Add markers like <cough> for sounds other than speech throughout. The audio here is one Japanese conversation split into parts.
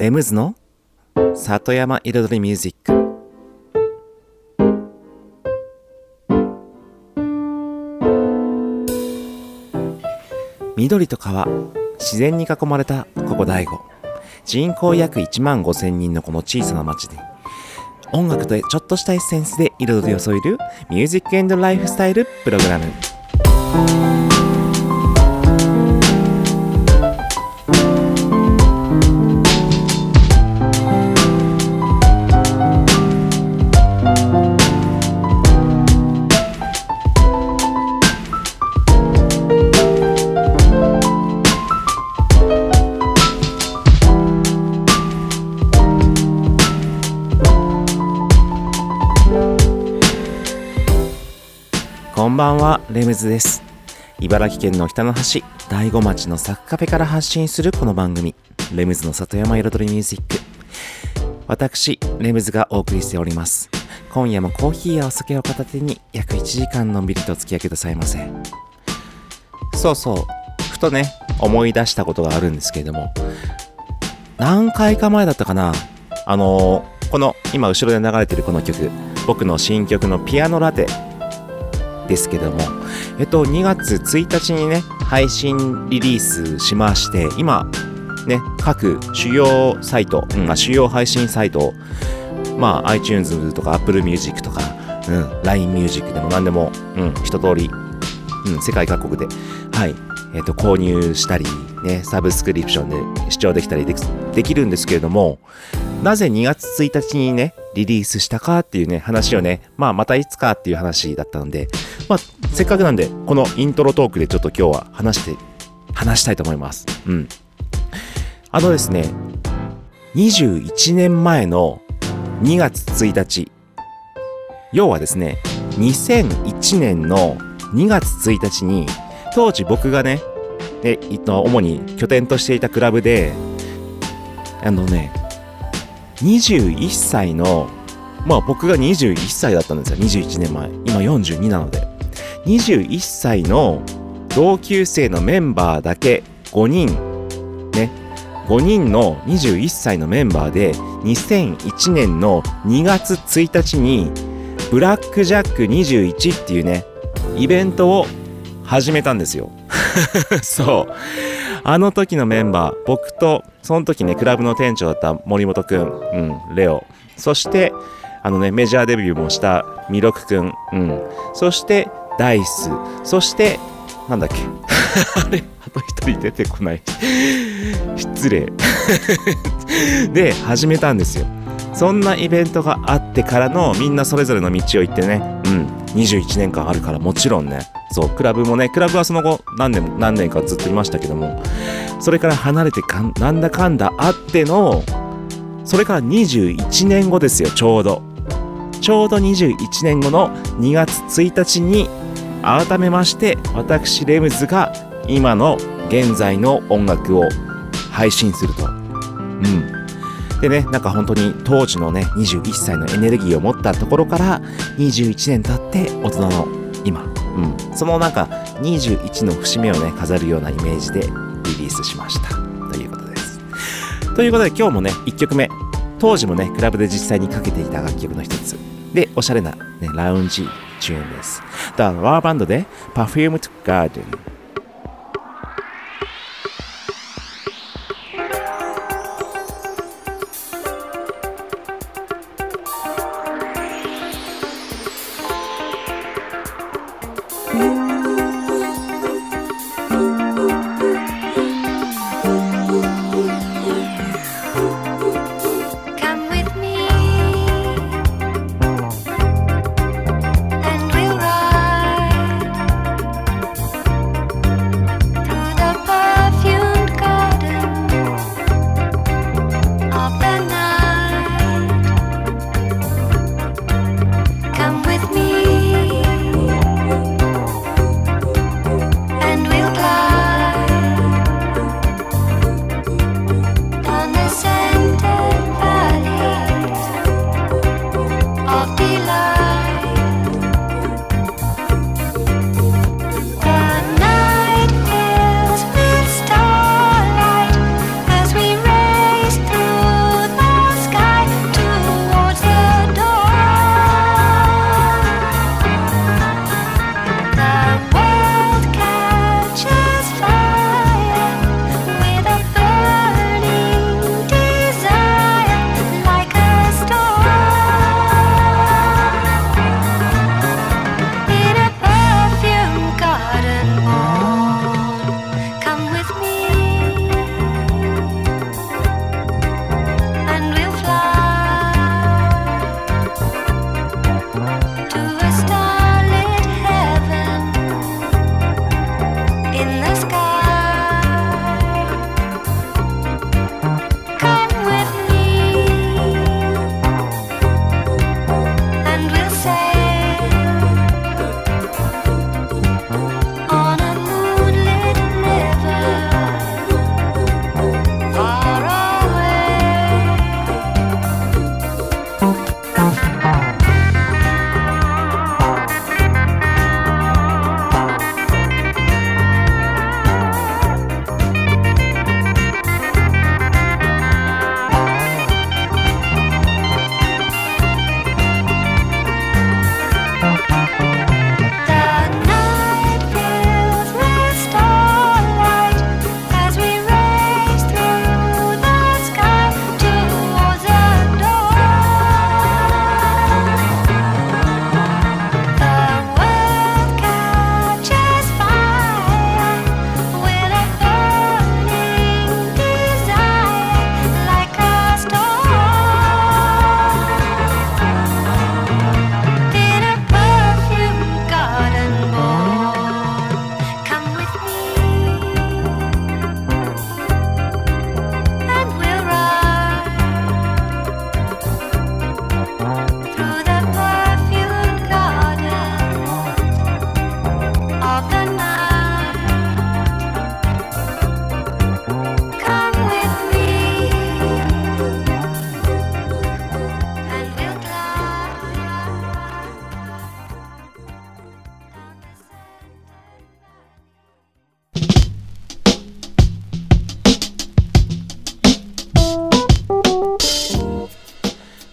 レムズの里山彩りミュージック緑と川自然に囲まれたここ大悟。人口約1万5千人のこの小さな町で音楽とちょっとしたエッセンスで彩りを添えるミュージックライフスタイルプログラム。んは、レムズです。茨城県の北の端、大子町のサクカフェから発信するこの番組、レムズの里山彩りミュージック。私、レムズがお送りしております。今夜もコーヒーやお酒を片手に約1時間のんびりとお付き合いくださいませ。そうそう、ふとね、思い出したことがあるんですけれども、何回か前だったかなあのーこの今後ろで流れてるこの曲、僕の新曲のピアノラテですけども、えっと、2月1日にね、配信リリースしまして、今、ね、各主要サイト、うん、主要配信サイト、まあ、iTunes とか Apple Music とか、うん、LINE Music でも何でも、うん、一通り、うん、世界各国で、はい、えっと、購入したり、ね、サブスクリプションで視聴できたりできるんですけれども、なぜ2月1日にね、リリースしたかっていうね、話をね、まあまたいつかっていう話だったので、まあせっかくなんで、このイントロトークでちょっと今日は話して、話したいと思います。うん。あのですね、21年前の2月1日、要はですね、2001年の2月1日に、当時僕がね、で、えっと主に拠点としていたクラブで、あのね、21歳の、まあ僕が21歳だったんですよ、21年前。今42なので。21歳の同級生のメンバーだけ5人、ね、5人の21歳のメンバーで2001年の2月1日にブラックジャック21っていうね、イベントを始めたんですよ。<laughs> そう。あの時のメンバー、僕と、その時ね、クラブの店長だった森本くん、うん、レオ。そして、あのね、メジャーデビューもしたミロクくん、うん。そして、ダイス。そして、なんだっけ？<laughs> あれあと一人出てこない。失礼。<laughs> で、始めたんですよ。そんなイベントがあってからのみんなそれぞれの道を行ってね、うん、21年間あるからもちろんね、そう、クラブもね、クラブはその後何年、何年かずっといましたけども、それから離れてかん、なんだかんだあっての、それから21年後ですよ、ちょうど。ちょうど21年後の2月1日に、改めまして、私、レムズが今の現在の音楽を配信すると。うん。でね、なんか本当に当時のね、21歳のエネルギーを持ったところから、21年経って大人の今、うん、そのなんか21の節目をね、飾るようなイメージでリリースしました。ということです。ということで今日もね、1曲目、当時もね、クラブで実際にかけていた楽曲の一つ。で、おしゃれな、ね、ラウンジチューンです。だから、ワーバンドで Perfume to Garden。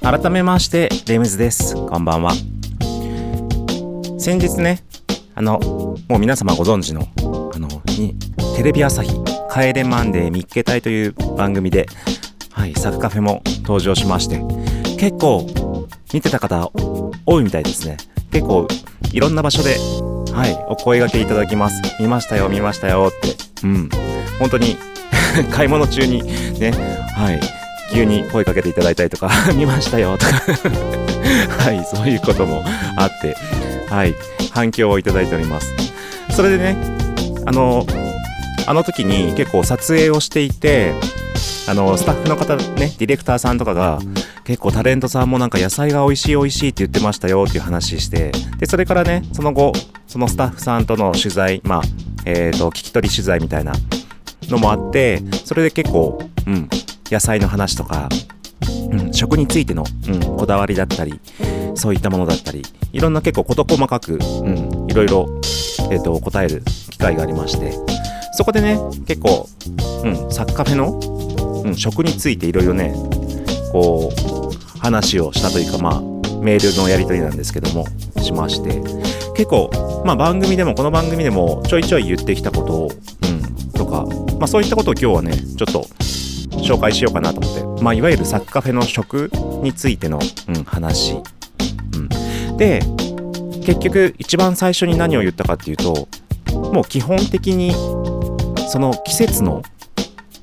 改めましてレムズです。こんばんは。先日ねあのもう皆様ご存知のあのにテレビ朝日「帰れマンデー見っけ隊」という番組ではいサクカフェも登場しまして結構見てた方多いみたいですね。結構いろんな場所ではいお声掛けいただきます。見ましたよ見ましたよって。うん。本当に <laughs> 買い物中にねはい。急に声かけていただいたりとか <laughs> 見ましたよとか。<laughs> はいそういうこともあって。はい反響をいただいております。それでねあのあの時に結構撮影をしていてあのスタッフの方ねディレクターさんとかが結構タレントさんもなんか野菜が美味しい美味しいって言ってましたよっていう話してでそれからねその後そのスタッフさんとの取材まあえっ、ー、と聞き取り取材みたいなのもあってそれで結構うん野菜の話とか、うん、食についての、うん、こだわりだったりそういったものだったりいろんな結構事細かく、うん、いろいろ、えーと、答える機会がありましてそこでね結構、うん、サッカフェの、うん、食についていろいろねこう話をしたというかまあメールのやり取りなんですけどもしまして結構、まあ、番組でもこの番組でもちょいちょい言ってきたことを、うん、とか、まあ、そういったことを今日はねちょっと紹介しようかなと思って、まあ、いわゆるサッカフェの食についての、うん、話、うん、で結局一番最初に何を言ったかっていうともう基本的にその季節の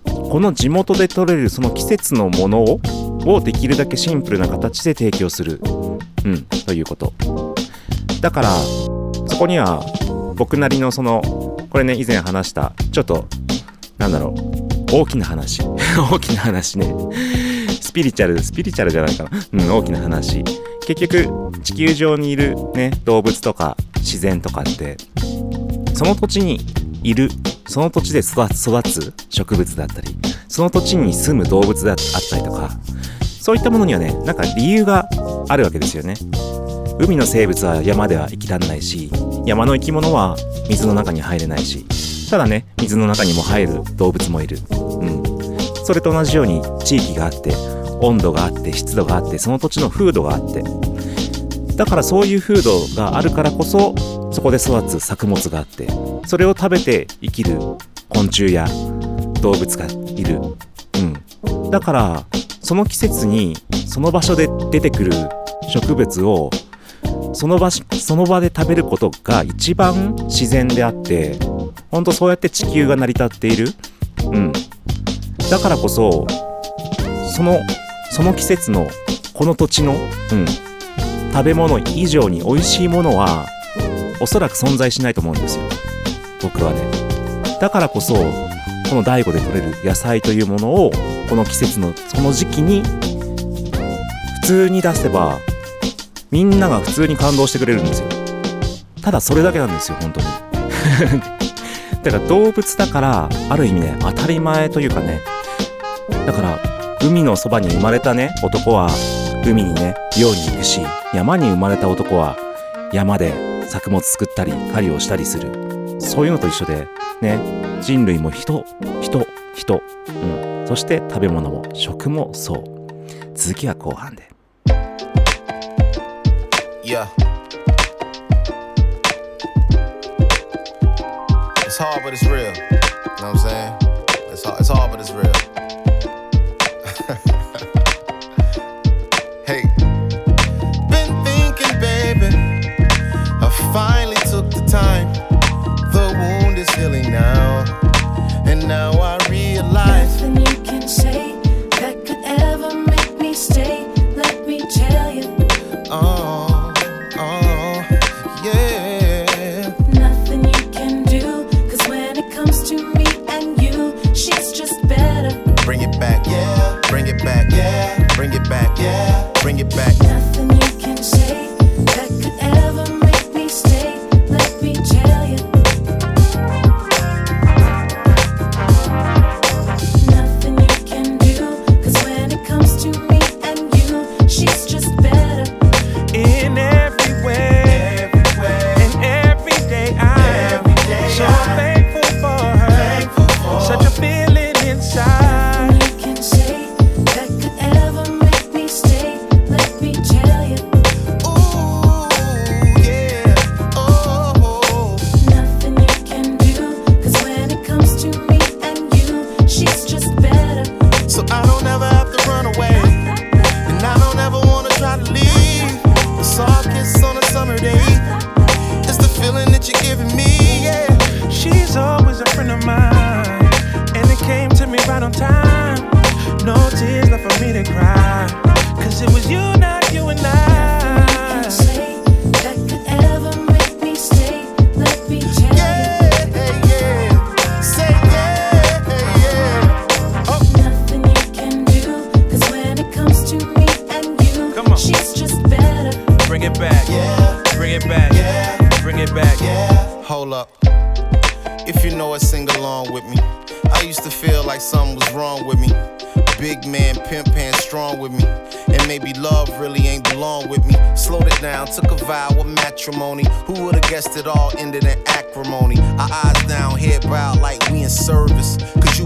この地元で採れるその季節のものををできるだけシンプルな形で提供する、うん、ということ。だからそこには僕なりのそのこれね以前話したちょっとなんだろう。大きな話。<laughs> 大きな話ね。スピリチュアルスピリチュアルじゃないかな。うん大きな話。結局地球上にいるね動物とか自然とかってその土地にいるその土地で育つ植物だったりその土地に住む動物だったりとかそういったものにはねなんか理由があるわけですよね。海の生物は山では生きられないし山の生き物は水の中に入れないしただね水の中にも入る動物もいる。うん。それと同じように地域があって温度があって湿度があってその土地の風土があって。だからそういう風土があるからこそそこで育つ作物があってそれを食べて生きる昆虫や動物がいる、うん、だからその季節にその場所で出てくる植物をその場その場で食べることが一番自然であって本当そうやって地球が成り立っている、うん、だからこそそのその季節のこの土地の、うん、食べ物以上に美味しいものはおそらく存在しないと思うんですよ。僕はね。だからこそこの大悟で採れる野菜というものをこの季節のその時期に普通に出せばみんなが普通に感動してくれるんですよ。ただそれだけなんですよ本当に。<laughs> だから動物だからある意味ね当たり前というかね。だから海のそばに生まれたね男は海にね漁に行くし山に生まれた男は山で作物作ったり狩りをしたりする。そういうのと一緒でね人類も人人人。うん。そして食べ物も食もそう。続きは後半で。Yeah. It's hard, but it's real. You know what I'm saying? It's hard, it's hard but it's real.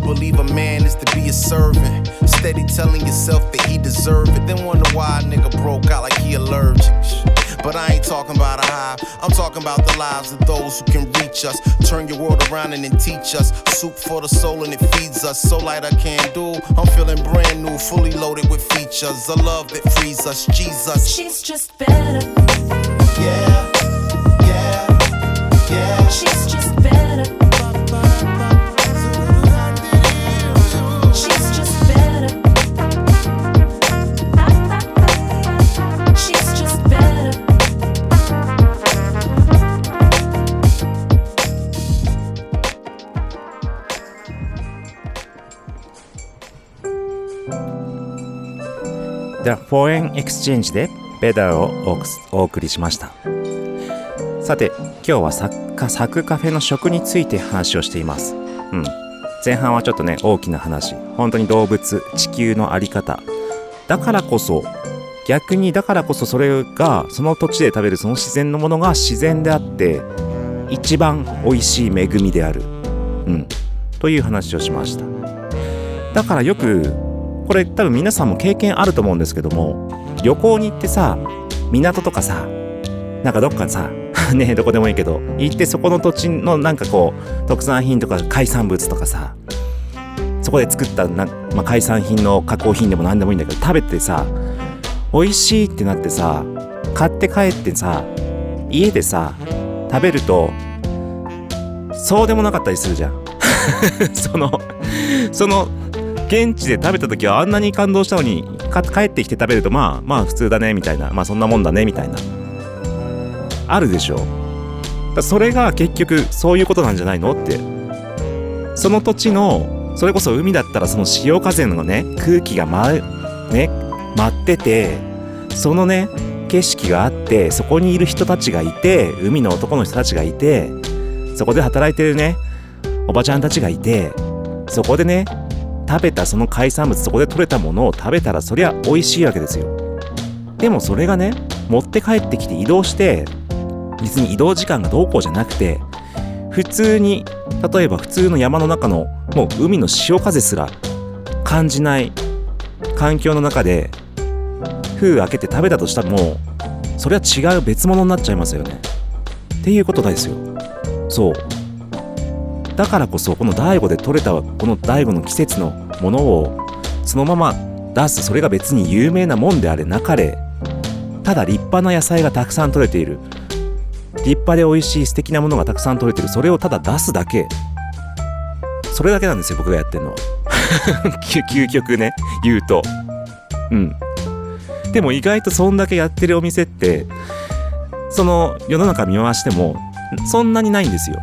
Believe a man is to be a servant. Steady telling yourself that he deserve it. Then wonder why a nigga broke out like he allergic. But I ain't talking about a high. I'm talking about the lives of those who can reach us. Turn your world around and then teach us. Soup for the soul and it feeds us. So light I can't do. I'm feeling brand new, fully loaded with features. A love that frees us. Jesus. She's just better. Yeah. Yeah. Yeah. She's just better. The Foreign Exchange でベダーをお送りしました。さて今日は作家サクカフェの食について話をしています。うん。前半はちょっとね大きな話。本当に動物地球の在り方。だからこそ逆にだからこそそれがその土地で食べるその自然のものが自然であって一番美味しい恵みである。うん。という話をしました。だからよくこれ多分皆さんも経験あると思うんですけども旅行に行ってさ港とかさなんかどっかさ <laughs> ねどこでもいいけど行ってそこの土地のなんかこう特産品とか海産物とかさそこで作ったな、まあ、海産品の加工品でも何でもいいんだけど食べてさ美味しいってなってさ買って帰ってさ家でさ食べるとそうでもなかったりするじゃん。<laughs> その <laughs> その現地で食べた時はあんなに感動したのに帰ってきて食べるとまあまあ普通だねみたいなまあそんなもんだねみたいな。あるでしょだそれが結局そういうことなんじゃないのって。その土地のそれこそ海だったらその潮風のね空気が舞うね舞っててそのね景色があってそこにいる人たちがいて海の男の人たちがいてそこで働いてるねおばちゃんたちがいてそこでね食べたその海産物そこで取れたものを食べたらそりゃ美味しいわけですよ。でもそれがね持って帰ってきて移動して別に移動時間がどうこうじゃなくて普通に例えば普通の山の中のもう海の潮風すら感じない環境の中で封開けて食べたとしたらもうそれは違う別物になっちゃいますよね。っていうことですよ。そう。だからこそこの大悟で取れたこの大悟の季節のものをそのまま出すそれが別に有名なもんであれなかれ。ただ立派な野菜がたくさん取れている。立派で美味しい素敵なものがたくさん取れてる。それをただ出すだけ。それだけなんですよ僕がやってるのは。<laughs> 究極ね。言うと。うん。でも意外とそんだけやってるお店ってその世の中見回してもそんなにないんですよ。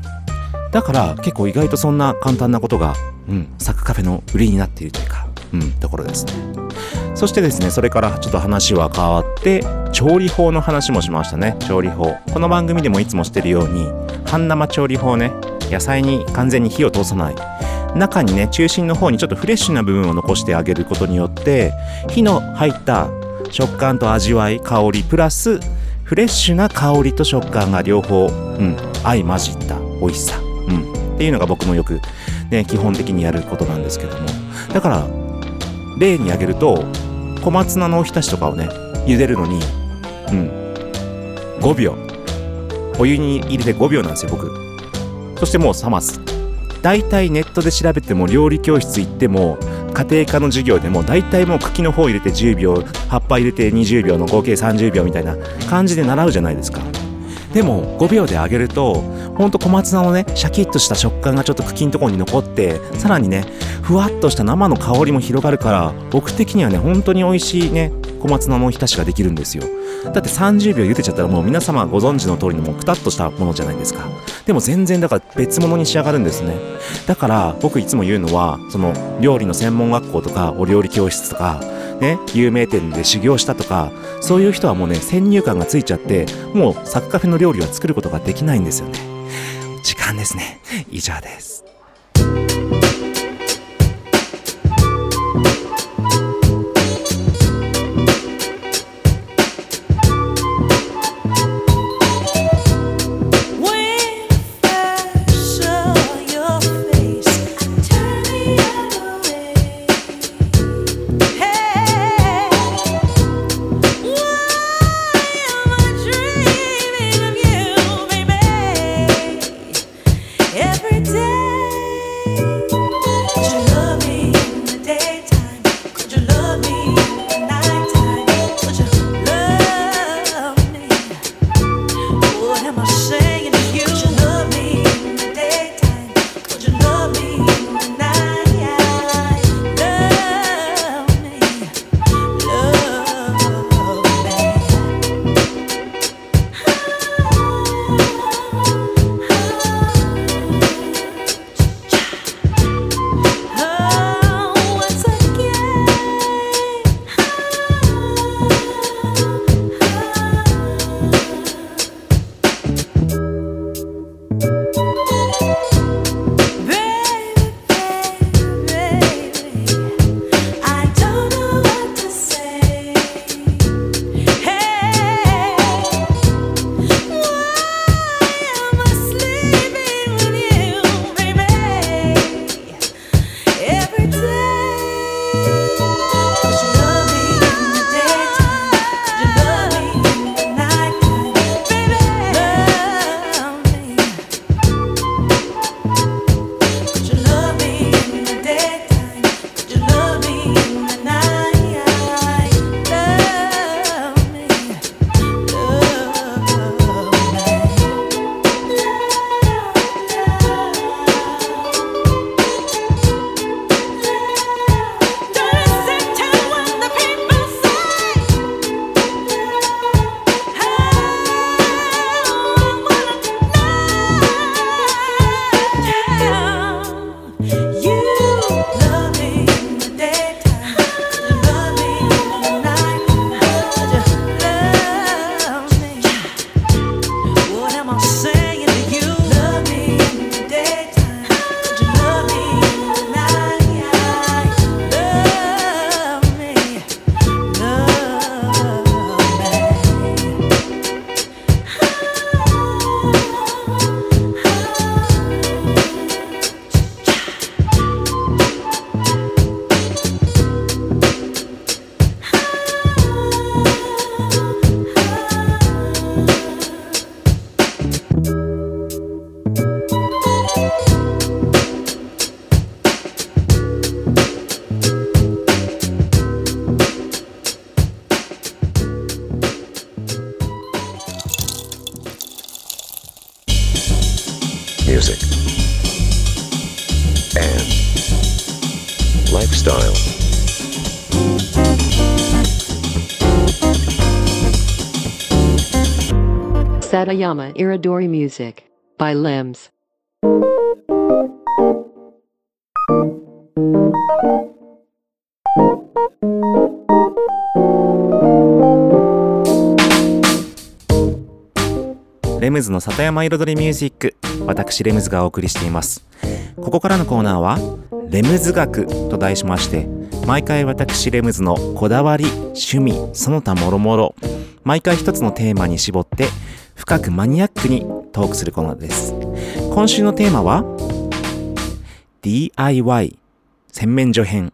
だから結構意外とそんな簡単なことが、うん、サクカフェの売りになっているというか、うん、ところですね。そしてですねそれからちょっと話は変わって調理法の話もしましたね。調理法。この番組でもいつもしてるように半生調理法ね。野菜に完全に火を通さない。中にね中心の方にちょっとフレッシュな部分を残してあげることによって火の入った食感と味わい香りプラスフレッシュな香りと食感が両方、うん、相混じった美味しさ、うん、っていうのが僕もよく、ね、基本的にやることなんですけども。だから例に挙げると小松菜のおひたしとかをね茹でるのに、うん、5秒。お湯に入れて5秒なんですよ僕。そしてもう冷ます。大体ネットで調べても料理教室行っても家庭科の授業でも大体もう茎の方入れて10秒葉っぱ入れて20秒の合計30秒みたいな感じで習うじゃないですか。でも5秒で揚げるとほんと小松菜のねシャキッとした食感がちょっと茎のところに残ってさらにねふわっとした生の香りも広がるから僕的にはね本当に美味しいね小松菜のおひたしができるんですよ。だって30秒茹でちゃったらもう皆様ご存知の通りのもうくたっとしたものじゃないですか。でも全然だから別物に仕上がるんですね。だから僕いつも言うのはその料理の専門学校とかお料理教室とかね有名店で修行したとかそういう人はもうね先入観がついちゃってもうサッカフェの料理は作ることができないんですよね時間ですね。以上です。Satayama Iridori Music by Limbs. レムズの里山彩りミュージック私レムズがお送りしていますここからのコーナーはレムズ学と題しまして毎回私レムズのこだわり趣味その他もろもろ毎回一つのテーマに絞って深くマニアックにトークするコーナーです。今週のテーマは DIY 洗面所編。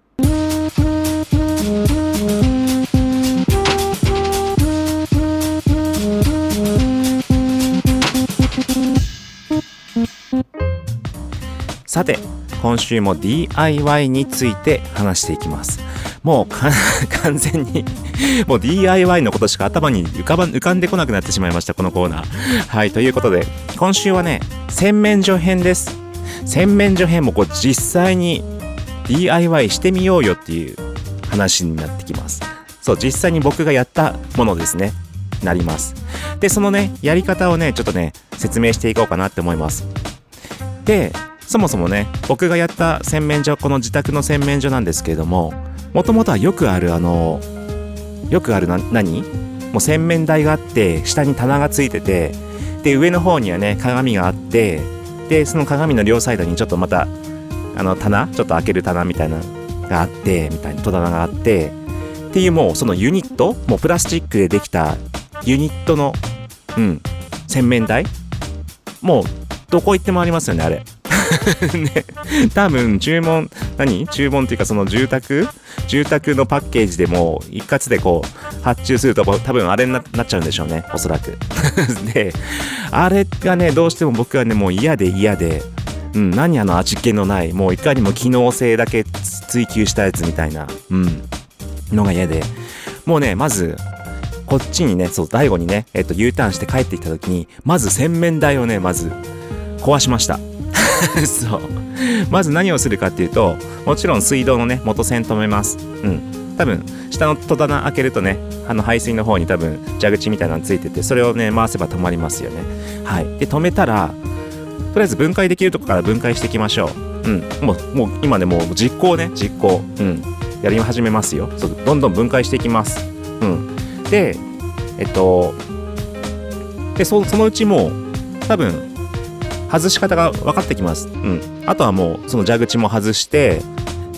さて今週も DIY について話していきます。もう <laughs> 完全に <laughs> もう DIY のことしか頭に浮かば浮かんでこなくなってしまいましたこのコーナー。はいということで今週はね洗面所編です。洗面所編もこう実際に DIY してみようよっていう話になってきます。そう実際に僕がやったものですね。なります。でそのねやり方をねちょっとね説明していこうかなって思います。でそもそもね僕がやった洗面所この自宅の洗面所なんですけれどももともとはよくあるあのよくあるな何？もう洗面台があって下に棚がついててで上の方にはね鏡があってでその鏡の両サイドにちょっとまたあの棚ちょっと開ける棚みたいなのがあってみたいな戸棚があってっていうもうそのユニットもうプラスチックでできたユニットのうん洗面台？もうどこ行ってもありますよねあれ。<laughs> ね。多分注文何？注文っていうかその住宅？住宅のパッケージでも一括でこう発注すると多分あれにななっちゃうんでしょうね。おそらく。<laughs> であれがねどうしても僕はねもう嫌で嫌で。うん、何あの味気のない。もういかにも機能性だけ追求したやつみたいな、うん、のが嫌で。もうねまずこっちにねそう大悟にね、えっと U ターンして帰ってきた時にまず洗面台をねまず壊しました。<laughs> そうまず何をするかっていうともちろん水道のね元栓止めますうん多分下の戸棚開けるとねあの排水の方に多分蛇口みたいなのついててそれをね回せば止まりますよねはいで止めたらとりあえず分解できるとこから分解していきましょう。うん。もう、もう今ね、もう実行ね、実行。うん。やり始めますよ。そうどんどん分解していきます。うん。で、えっと、で、そそのうちもう、多分、外し方が分かってきます。うん。あとはもう、その蛇口も外して、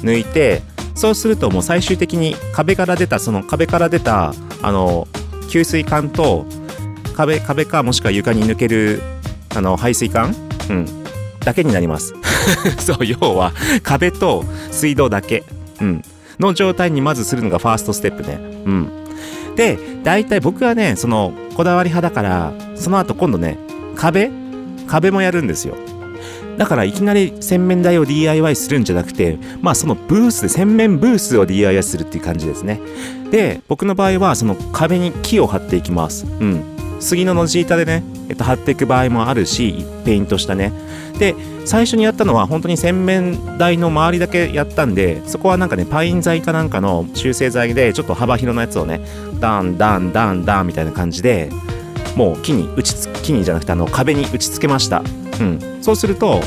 抜いて、そうするともう最終的に壁から出た、その壁から出た、あの、給水管と、壁、壁かもしくは床に抜ける、あの、排水管？うん。だけになります。<laughs> そう、要は、壁と水道だけ。うん。の状態にまずするのがファーストステップね。うん。で、大体僕はね、その、こだわり派だから、その後今度ね、壁壁もやるんですよ。だからいきなり洗面台を DIY するんじゃなくて、まあそのブースで、洗面ブースを DIY するっていう感じですね。で、僕の場合はその壁に木を貼っていきます。うん。杉ののじ板でね、えっと、貼っていく場合もあるし、ペイントしたね。で、最初にやったのは本当に洗面台の周りだけやったんで、そこはなんかね、パイン材かなんかの修正材で、ちょっと幅広のやつをね、ダンダンダンダンみたいな感じで、もう木に打ちつ、木にじゃなくてあの壁に打ち付けました。うん。そうすると、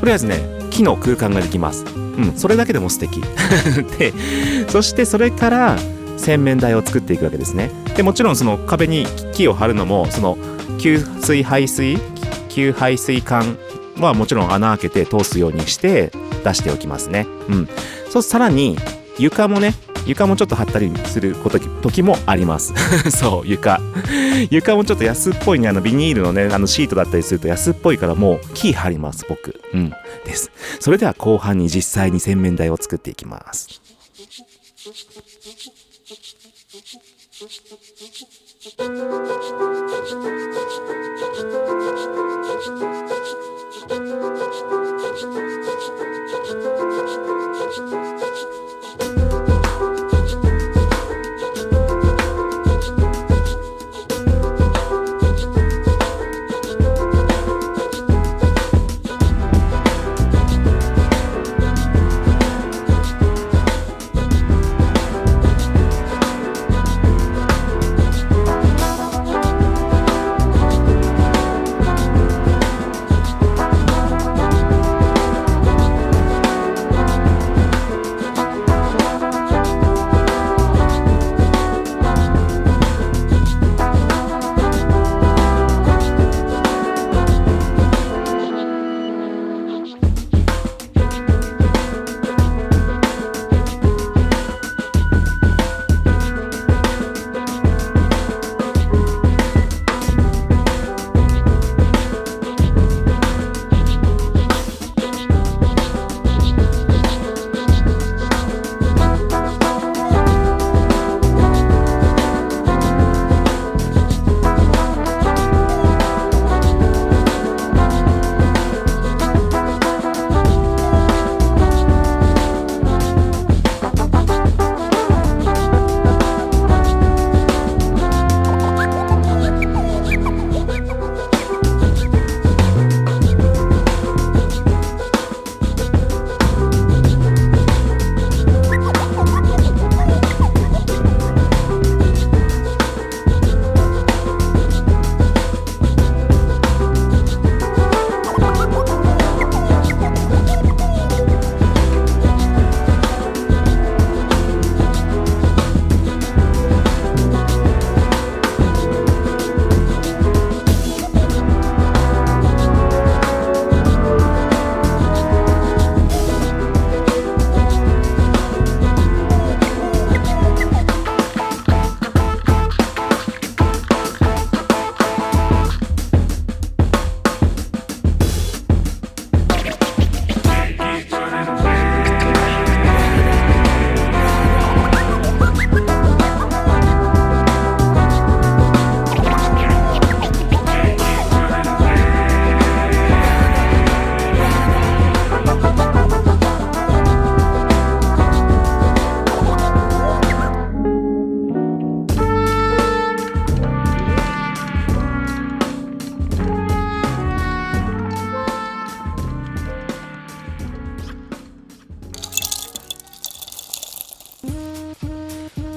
とりあえずね、木の空間ができます。うん。それだけでも素敵。<laughs> で、そしてそれから洗面台を作っていくわけですね。で、もちろんその壁に木を張るのも、その給水排水、給排水管はもちろん穴開けて通すようにして出しておきますね。うん。そう、さらに床もね、床もちょっと張ったりすること時もあります。<laughs> そう床。床もちょっと安っぽいねあのビニールのねあのシートだったりすると安っぽいからもう木張ります僕。うん。です。それでは後半に実際に洗面台を作っていきます。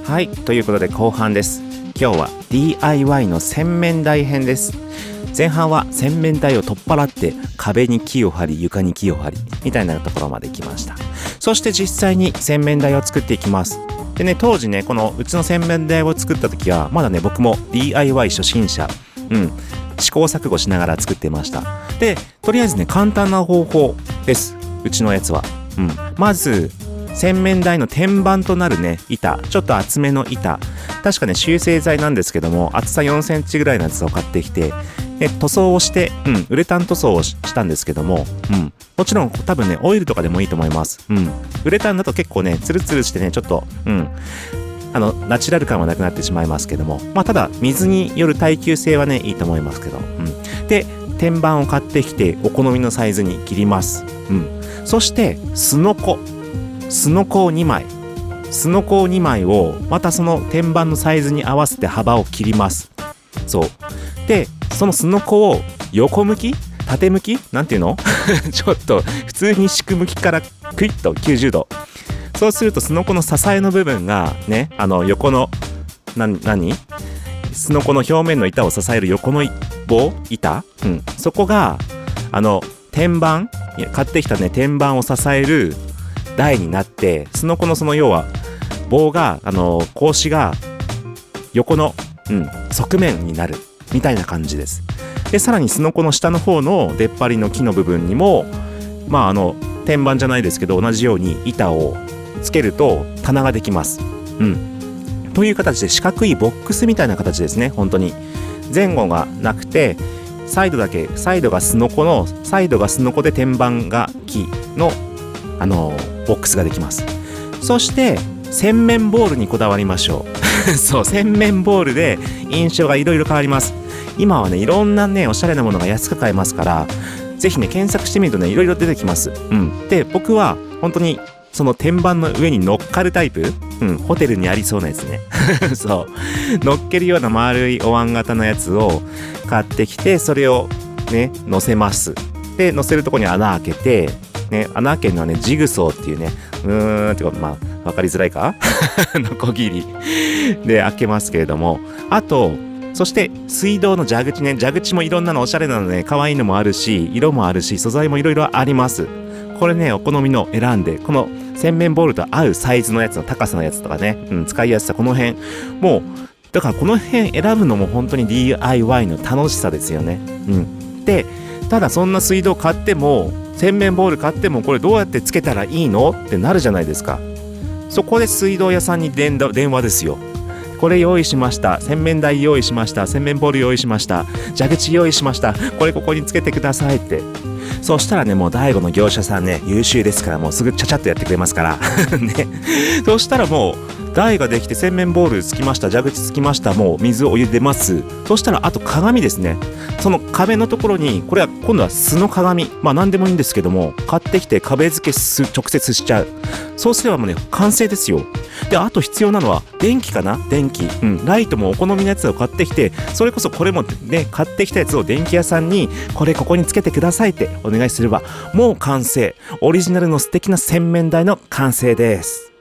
はいということで後半です。今日は DIY の洗面台編です。前半は洗面台を取っ払って壁に木を張り床に木を張りみたいなところまで来ました。そして実際に洗面台を作っていきます。でね当時ねこのうちの洗面台を作った時はまだね僕も DIY 初心者。うん。試行錯誤しながら作ってました。でとりあえずね簡単な方法です。うちのやつは。うん。まず洗面台の天板となるね板。ちょっと厚めの板。確かね修正剤なんですけども厚さ4センチぐらいのやつを買ってきてで塗装をして、うん、ウレタン塗装をししたんですけども、うん、もちろん多分ねオイルとかでもいいと思います、うん、ウレタンだと結構ねツルツルしてねちょっと、うん、あのナチュラル感はなくなってしまいますけども。まあただ水による耐久性はねいいと思いますけど、うん、で天板を買ってきてお好みのサイズに切ります、うん、そしてすのこ。すのこを2枚。すのこを2枚をまたその天板のサイズに合わせて幅を切ります。そう。でそのすのこを横向き縦向き？なんていうの？<laughs> ちょっと普通に四く向きからクイッと90度。そうするとすのこの支えの部分がねあの横の何？すのこの表面の板を支える横の棒？板、うん、そこがあの天板？買ってきたね天板を支える台になってすのこのその要は棒があの格子が横の、うん、側面になるみたいな感じです。でさらにすのこの下の方の出っ張りの木の部分にもまああの天板じゃないですけど同じように板をつけると棚ができます。うん。という形で四角いボックスみたいな形ですね。本当に。前後がなくてサイドだけサイドがすのこのサイドがすのこで天板が木のあのボックスができます。そして洗面ボールにこだわりましょう。<laughs> そう洗面ボールで印象がいろいろ変わります。今はねいろんなねおしゃれなものが安く買えますからぜひね検索してみるとねいろいろ出てきます。うん。で僕は本当にその天板の上に乗っかるタイプうんホテルにありそうなやつね。<laughs> そう。乗っけるような丸いお椀型のやつを買ってきてそれをね乗せます。で乗せるとこに穴開けてね、穴開けのはね、ジグソーっていうね、うーんってこと、まあ、わかりづらいか？<laughs> のこぎりで開けますけれども、あと、そして水道の蛇口ね、蛇口もいろんなのおしゃれなのね、可愛いのもあるし、色もあるし、素材もいろいろあります。これね、お好みの選んで、この洗面ボールと合うサイズのやつの高さのやつとかね、うん、使いやすさ、この辺、もう、だからこの辺選ぶのも本当に DIY の楽しさですよね。うん。で、ただそんな水道買っても、洗面ボール買ってもこれどうやってつけたらいいの？ってなるじゃないですか。そこで水道屋さんに電話ですよ。これ用意しました。洗面台用意しました。洗面ボール用意しました。蛇口用意しました。これここにつけてくださいって。そしたらねもう大悟の業者さんね優秀ですからもうすぐちゃちゃっとやってくれますから。<laughs> ね。そしたらもう台ができて洗面ボールつきました蛇口つきましたもう水お湯出ますそしたらあと鏡ですね。その壁のところにこれは今度は素の鏡。まあ何でもいいんですけども買ってきて壁付けす直接しちゃう。そうすればもうね完成ですよ。であと必要なのは電気かな？電気。うん。ライトもお好みのやつを買ってきてそれこそこれもね買ってきたやつを電気屋さんにこれここにつけてくださいってお願いすればもう完成。オリジナルの素敵な洗面台の完成です。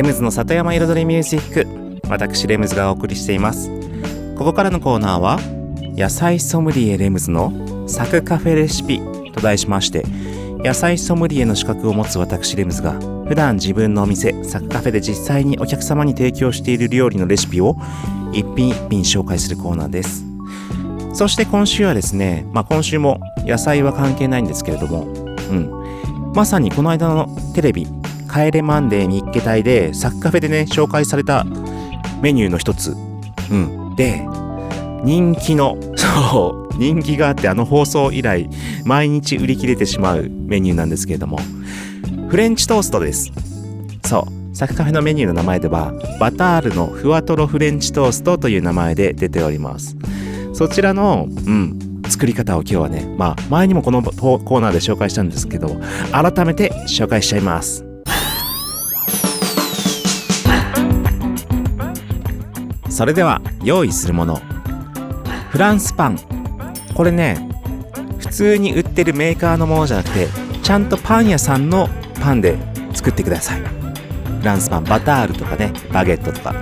レムズの里山彩りミュージック私レムズがお送りしています。ここからのコーナーは野菜ソムリエレムズのサクカフェレシピと題しまして野菜ソムリエの資格を持つ私レムズが普段自分のお店サクカフェで実際にお客様に提供している料理のレシピを一品一品紹介するコーナーです。そして今週はですね、まあ、今週も野菜は関係ないんですけれども、うん、まさにこの間のテレビ「帰れマンデー日経隊」でサクカフェでね紹介されたメニューの一つ、うん、で人気のそう人気があってあの放送以来毎日売り切れてしまうメニューなんですけれども。フレンチトーストです。そう。サクカフェのメニューの名前ではバタールのふわとろフレンチトーストという名前で出ております。そちらの、うん、作り方を今日はね、まあ、前にもこのコーナーで紹介したんですけど、改めて紹介しちゃいます。それでは、用意するもの。フランスパン。これね、普通に売ってるメーカーのものじゃなくて、ちゃんとパン屋さんのパンで作ってください。フランスパン、バタールとかね、バゲットとか。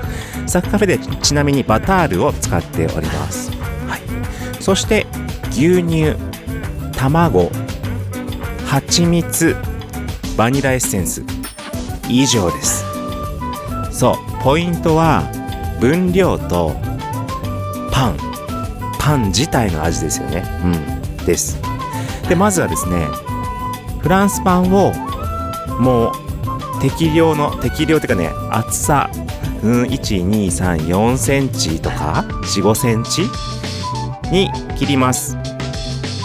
サクカフェでちなみにバタールを使っております。はい。そして、牛乳、卵、蜂蜜、バニラエッセンス。以上です。そう、ポイントは、分量と、パン。パン自体の味ですよね。うん。です。で、まずはですね、フランスパンを、もう、適量の、適量っていうかね、厚さ、うん、1、2、3、4センチとか、4、5センチに切ります。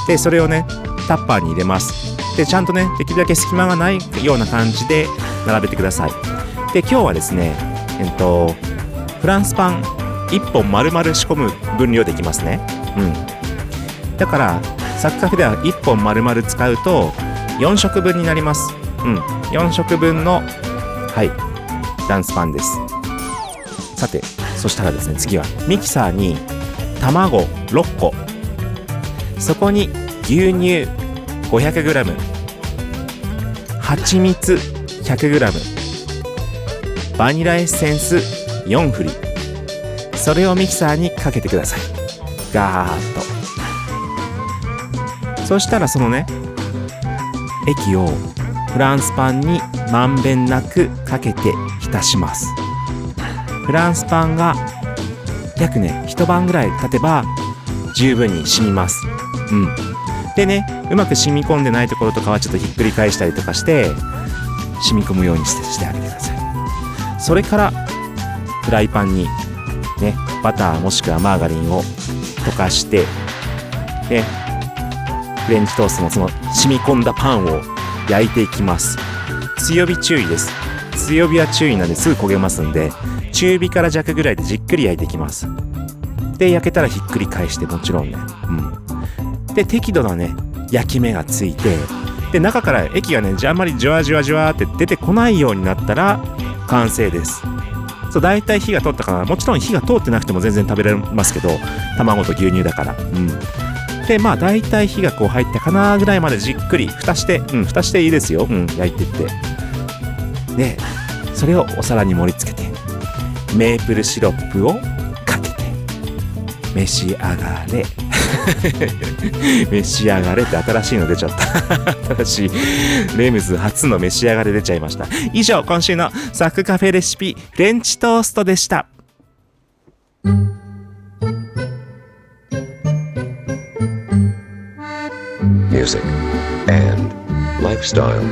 で、それをね、タッパーに入れます。で、ちゃんとね、できるだけ隙間がないような感じで並べてください。で、今日はですね、えっと、フランスパン1本丸々仕込む分量できますね。うん。だから、サッカフェでは1本丸々使うと4食分になります。うん。4食分の、はい、フランスパンです。さて、そしたらですね、次はミキサーに卵6個、そこに牛乳 500g、蜂蜜 100g、バニラエッセンス4振り、それをミキサーにかけてください。ガーッと。そしたらそのね、液をフランスパンにまんべんなくかけて浸します。フランスパンが約ね一晩ぐらい経てば十分に染みますうんでねうまく染み込んでないところとかはちょっとひっくり返したりとかして染み込むようにしてしてあげてくださいそれからフライパンにねバターもしくはマーガリンを溶かしてねフレンチトーストのその染み込んだパンを焼いていきます。強火注意です。強火は注意なんですぐ焦げますんで中火から弱ぐらいでじっくり焼いていきます。で焼けたらひっくり返してもちろんね。うん。で適度なね焼き目がついてで中から液がねじゃあんまりじわじわじわって出てこないようになったら完成です。そう大体火が通ったかな。もちろん火が通ってなくても全然食べられますけど卵と牛乳だから。うん。でまあ大体火がこう入ったかなぐらいまでじっくり蓋してうん蓋していいですよ。うん焼いてって。でそれをお皿に盛り付けてメープルシロップをかけて召し上がれ。<laughs> 召し上がれって新しいの出ちゃった <laughs> 新しいレムズ初の召し上がれ出ちゃいました以上今週のサクカフェレシピフレンチトーストでした music, and lifestyle.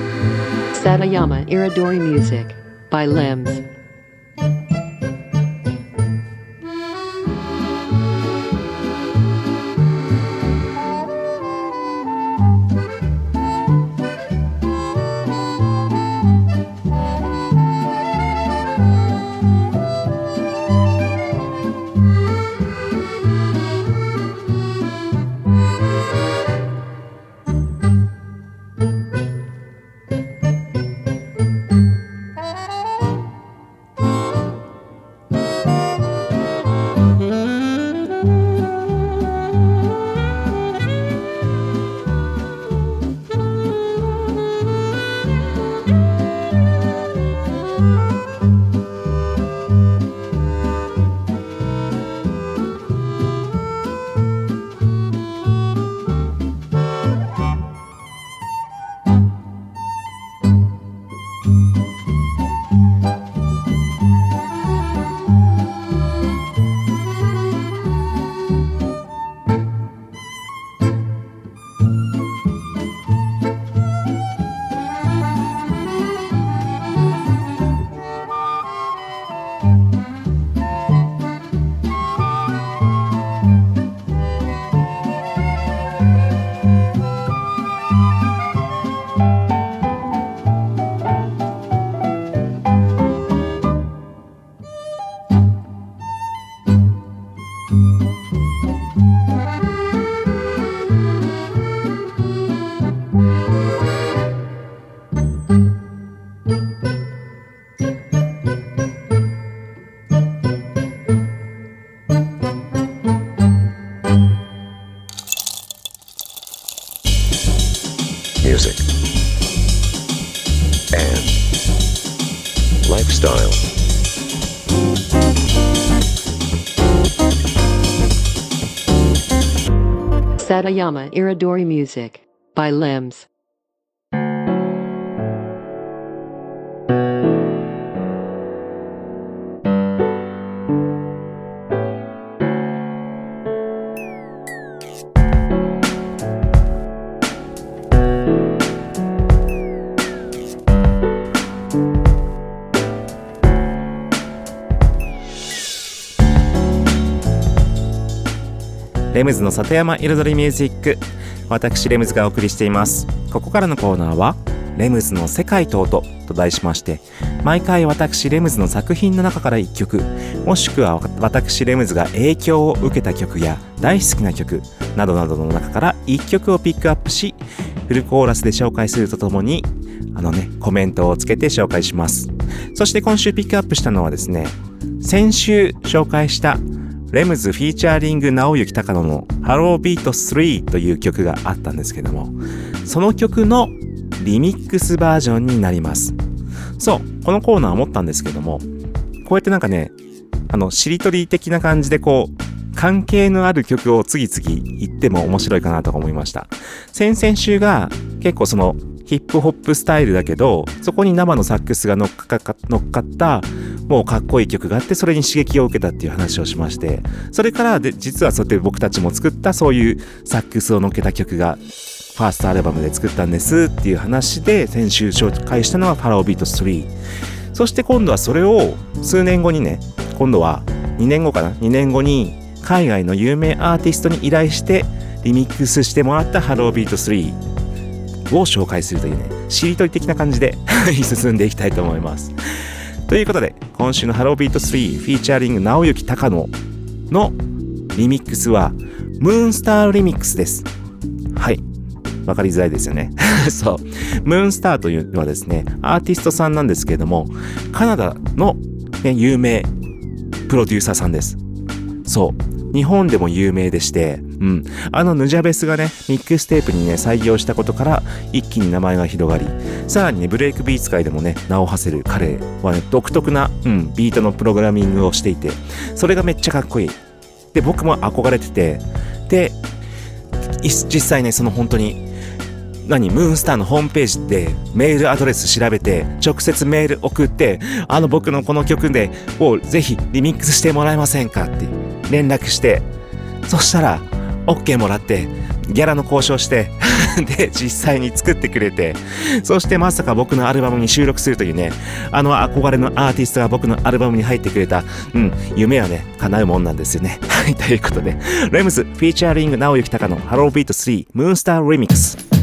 Satayama Iridori Music by Limbs. Satayama Iridori Music by Limbs. レムズの里山彩りミュージック。私レムズがお送りしています。ここからのコーナーはレムズの世界と音と題しまして毎回私レムズの作品の中から1曲もしくは私レムズが影響を受けた曲や大好きな曲などなどの中から1曲をピックアップしフルコーラスで紹介するとともにあのねコメントをつけて紹介します。そして今週ピックアップしたのはですね先週紹介したレムズフィーチャーリング直行高野のハロービート3という曲があったんですけども、その曲のリミックスバージョンになります。そう、このコーナー思ったんですけども、こうやってなんかね、あの、しりとり的な感じでこう、関係のある曲を次々言っても面白いかなとか思いました。先々週が結構そのヒップホップスタイルだけど、そこに生のサックスが乗っかか乗っかった、もうかっこいい曲があって、それに刺激を受けたっていう話をしまして、それからで、実はそうやって僕たちも作ったそういうサックスを乗っけた曲が、ファーストアルバムで作ったんですっていう話で、先週紹介したのはファラオビート3。そして今度はそれを数年後にね、今度は2年後かな ?2 年後に海外の有名アーティストに依頼してリミックスしてもらったハロービート3。を紹介するというね、しりとり的な感じで <laughs> 進んでいきたいと思います。ということで、今週のハロービート3 featuring 直行高野のリミックスは、ムーンスターリミックスです。はい。わかりづらいですよね。<laughs> そう。ムーンスターというのはですね、アーティストさんなんですけれども、カナダの、ね、有名プロデューサーさんです。そう。日本でも有名でして、うん。あのヌジャベスがね、ミックステープにね、採用したことから、一気に名前が広がり、さらにね、ブレイクビーツ界でもね、名を馳せる彼はね、独特な、うん、ビートのプログラミングをしていて、それがめっちゃかっこいい。で、僕も憧れてて、で、実際ね、その本当に、何ムーンスターのホームページでメールアドレス調べて直接メール送ってあの僕のこの曲でをぜひリミックスしてもらえませんかって連絡してそしたら OK もらってギャラの交渉して <laughs> で実際に作ってくれてそしてまさか僕のアルバムに収録するというねあの憧れのアーティストが僕のアルバムに入ってくれたうん夢はね叶うもんなんですよね。はいということでレムズフィーチャーリング直行隆のハロービート3ムーンスターリミックス。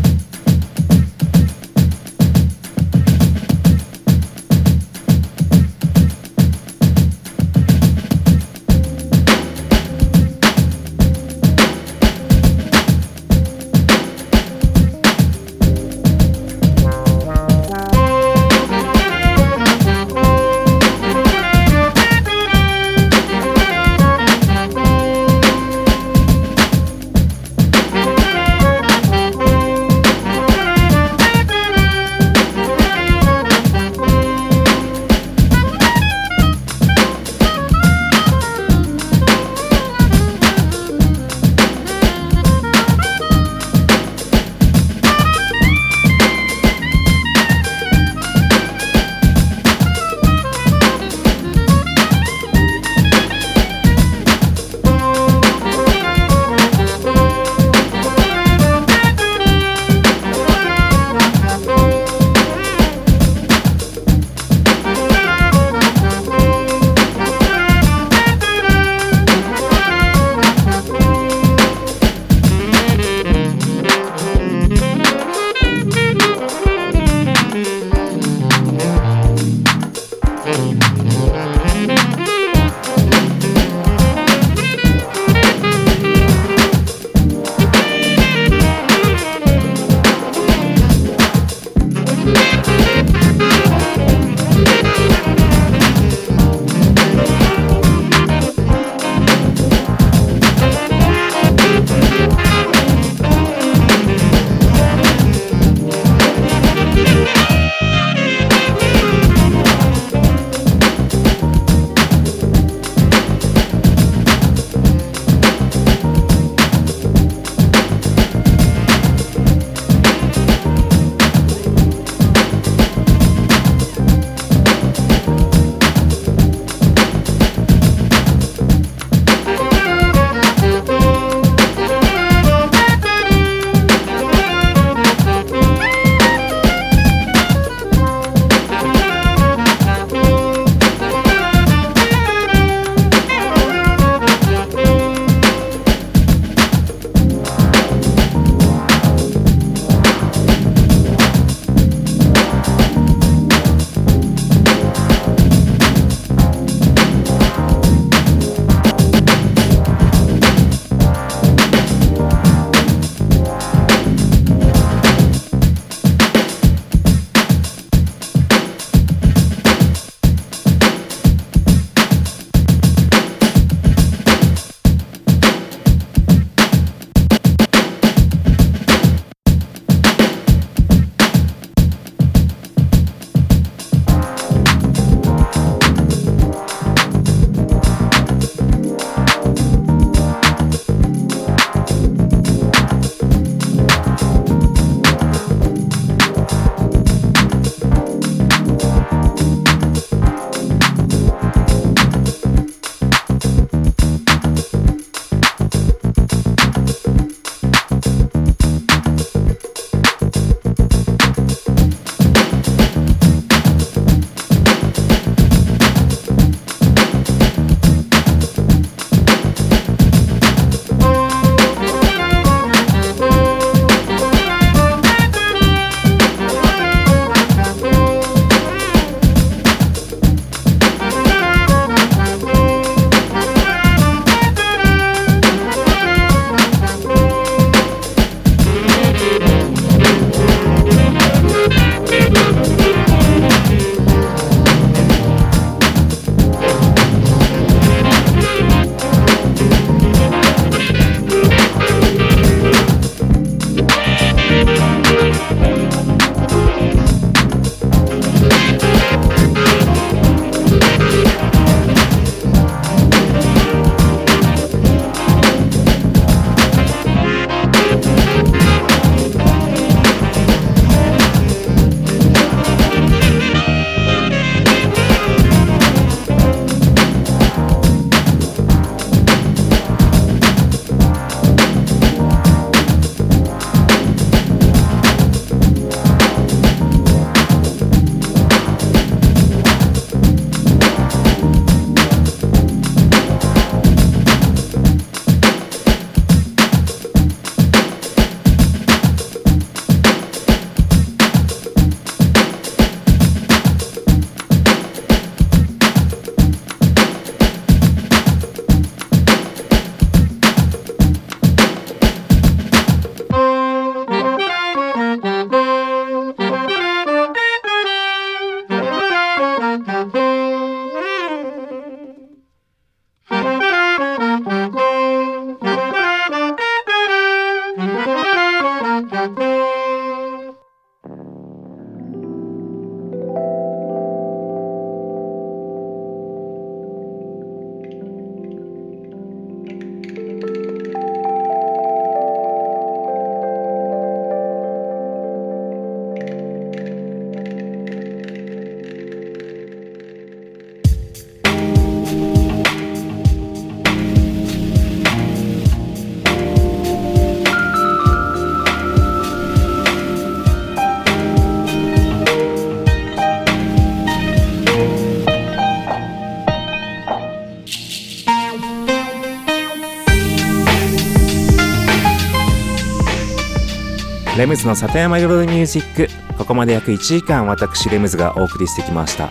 レムズの里山彩りミュージック。ここまで約1時間私レムズがお送りしてきました。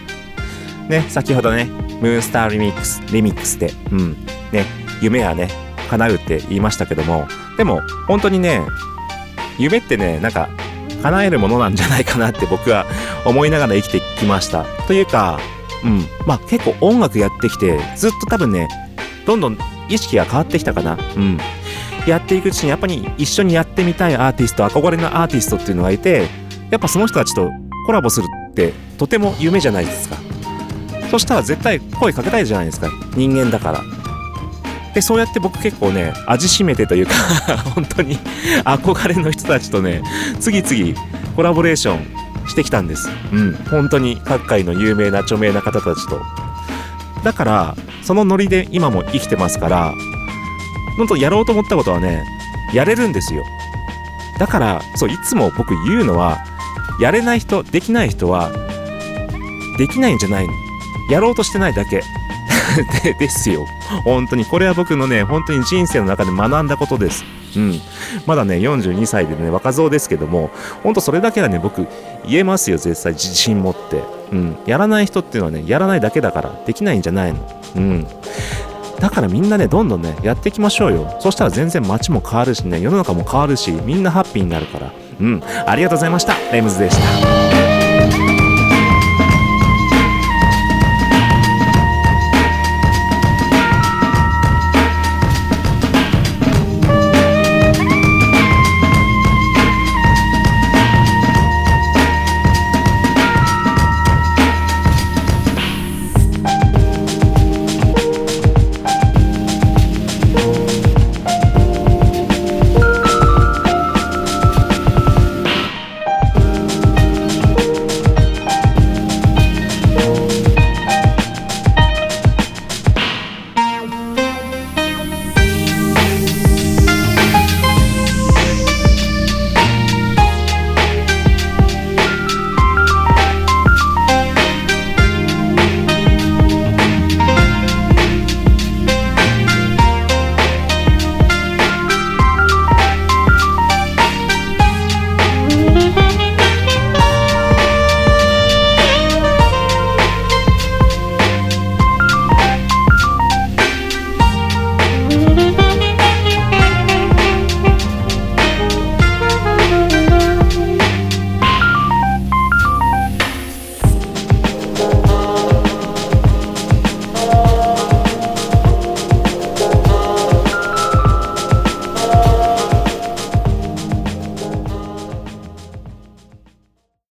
ね先ほどねムーンスターリミックスリミックスでうんね夢はね叶うって言いましたけども。でも本当にね夢ってねなんか叶えるものなんじゃないかなって僕は思いながら生きてきました。というかうんまあ結構音楽やってきてずっと多分ねどんどん意識が変わってきたかな。うん。やっていくうちにやっぱり一緒にやってみたいアーティスト憧れのアーティストっていうのがいてやっぱその人たちとコラボするってとても夢じゃないですか。そしたら絶対声かけたいじゃないですか。人間だから。でそうやって僕結構ね味しめてというか <laughs> 本当に憧れの人たちとね次々コラボレーションしてきたんです。うん。本当に各界の有名な著名な方たちと。だからそのノリで今も生きてますから本当やろうと思ったことはねやれるんですよ。だからそういつも僕言うのはやれない人できない人はできないんじゃないの。やろうとしてないだけ。<laughs> でですよ。本当に。これは僕のね本当に人生の中で学んだことです。うん。まだね42歳でね若造ですけども本当それだけはね僕言えますよ絶対。自信持って。うん。やらない人っていうのはねやらないだけだからできないんじゃないの。うん。だからみんなねどんどんねやっていきましょうよ。そしたら全然街も変わるしね世の中も変わるしみんなハッピーになるから。うん。ありがとうございました。レムズでした。